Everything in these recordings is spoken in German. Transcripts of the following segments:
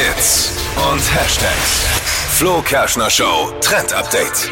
Hits und Hashtags. Flo Kerschner Show Trend Update.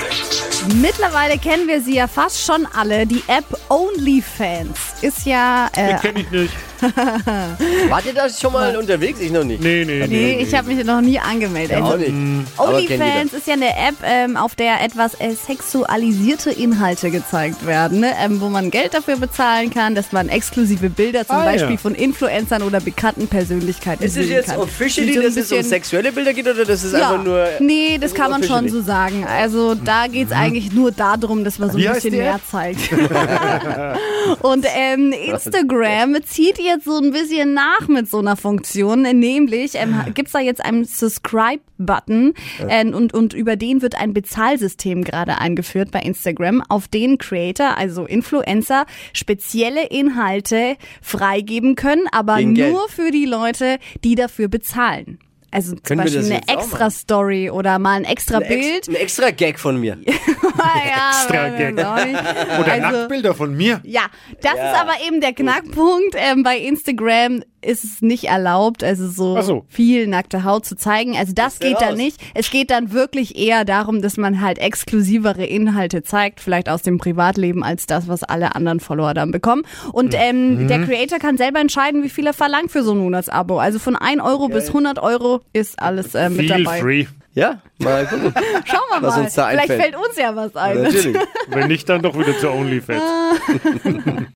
Mittlerweile kennen wir sie ja fast schon alle. Die App OnlyFans ist ja. Äh, Kenn ich nicht. Wart ihr da schon mal unterwegs? Ich noch nicht. Nee, nee, nee, ich habe mich noch nie angemeldet. Ja, auch Also, nicht. Kennt OnlyFans ist ja eine App, ähm, auf der etwas äh, sexualisierte Inhalte gezeigt werden, ne? ähm, wo man Geld dafür bezahlen kann, dass man exklusive Bilder zum Ah, Beispiel ja. von Influencern oder bekannten Persönlichkeiten Ist es sehen jetzt kann. officially, so dass es um sexuelle Bilder geht oder das ist ja, einfach nur. nee, das kann man schon so sagen. Also da geht es eigentlich nur darum, dass man so ein bisschen mehr zeigt. Und ähm, Instagram zieht jetzt so ein bisschen nach mit so einer Funktion, nämlich ähm, gibt's da jetzt einen Subscribe-Button äh, und, und über den wird ein Bezahlsystem gerade eingeführt bei Instagram, auf den Creator, also Influencer, spezielle Inhalte freigeben können, aber Gegen Geld. nur für die Leute, die dafür bezahlen. Also zum Können Beispiel eine extra Story oder mal ein extra Ein, Bild. Ex ein extra Gag von mir. ja, Extra Gag. Oder Also- Nacktbilder von mir. Ja, das Ja. ist aber eben der Knackpunkt. Ähm, bei Instagram ist es nicht erlaubt, also so, so. viel nackte Haut zu zeigen. Also das geht dann raus? nicht. Es geht dann wirklich eher darum, dass man halt exklusivere Inhalte zeigt, vielleicht aus dem Privatleben, als das, was alle anderen Follower dann bekommen. Und ähm, Mhm. der Creator kann selber entscheiden, wie viel er verlangt für so ein Monatsabo. Also von 1 Euro bis 100 Euro ist alles äh, mit Feel dabei. free. Ja, mal gucken. Schauen wir Was mal. uns da Vielleicht einfällt. fällt uns ja was ein. Natürlich. Wenn nicht, dann doch wieder zu OnlyFans.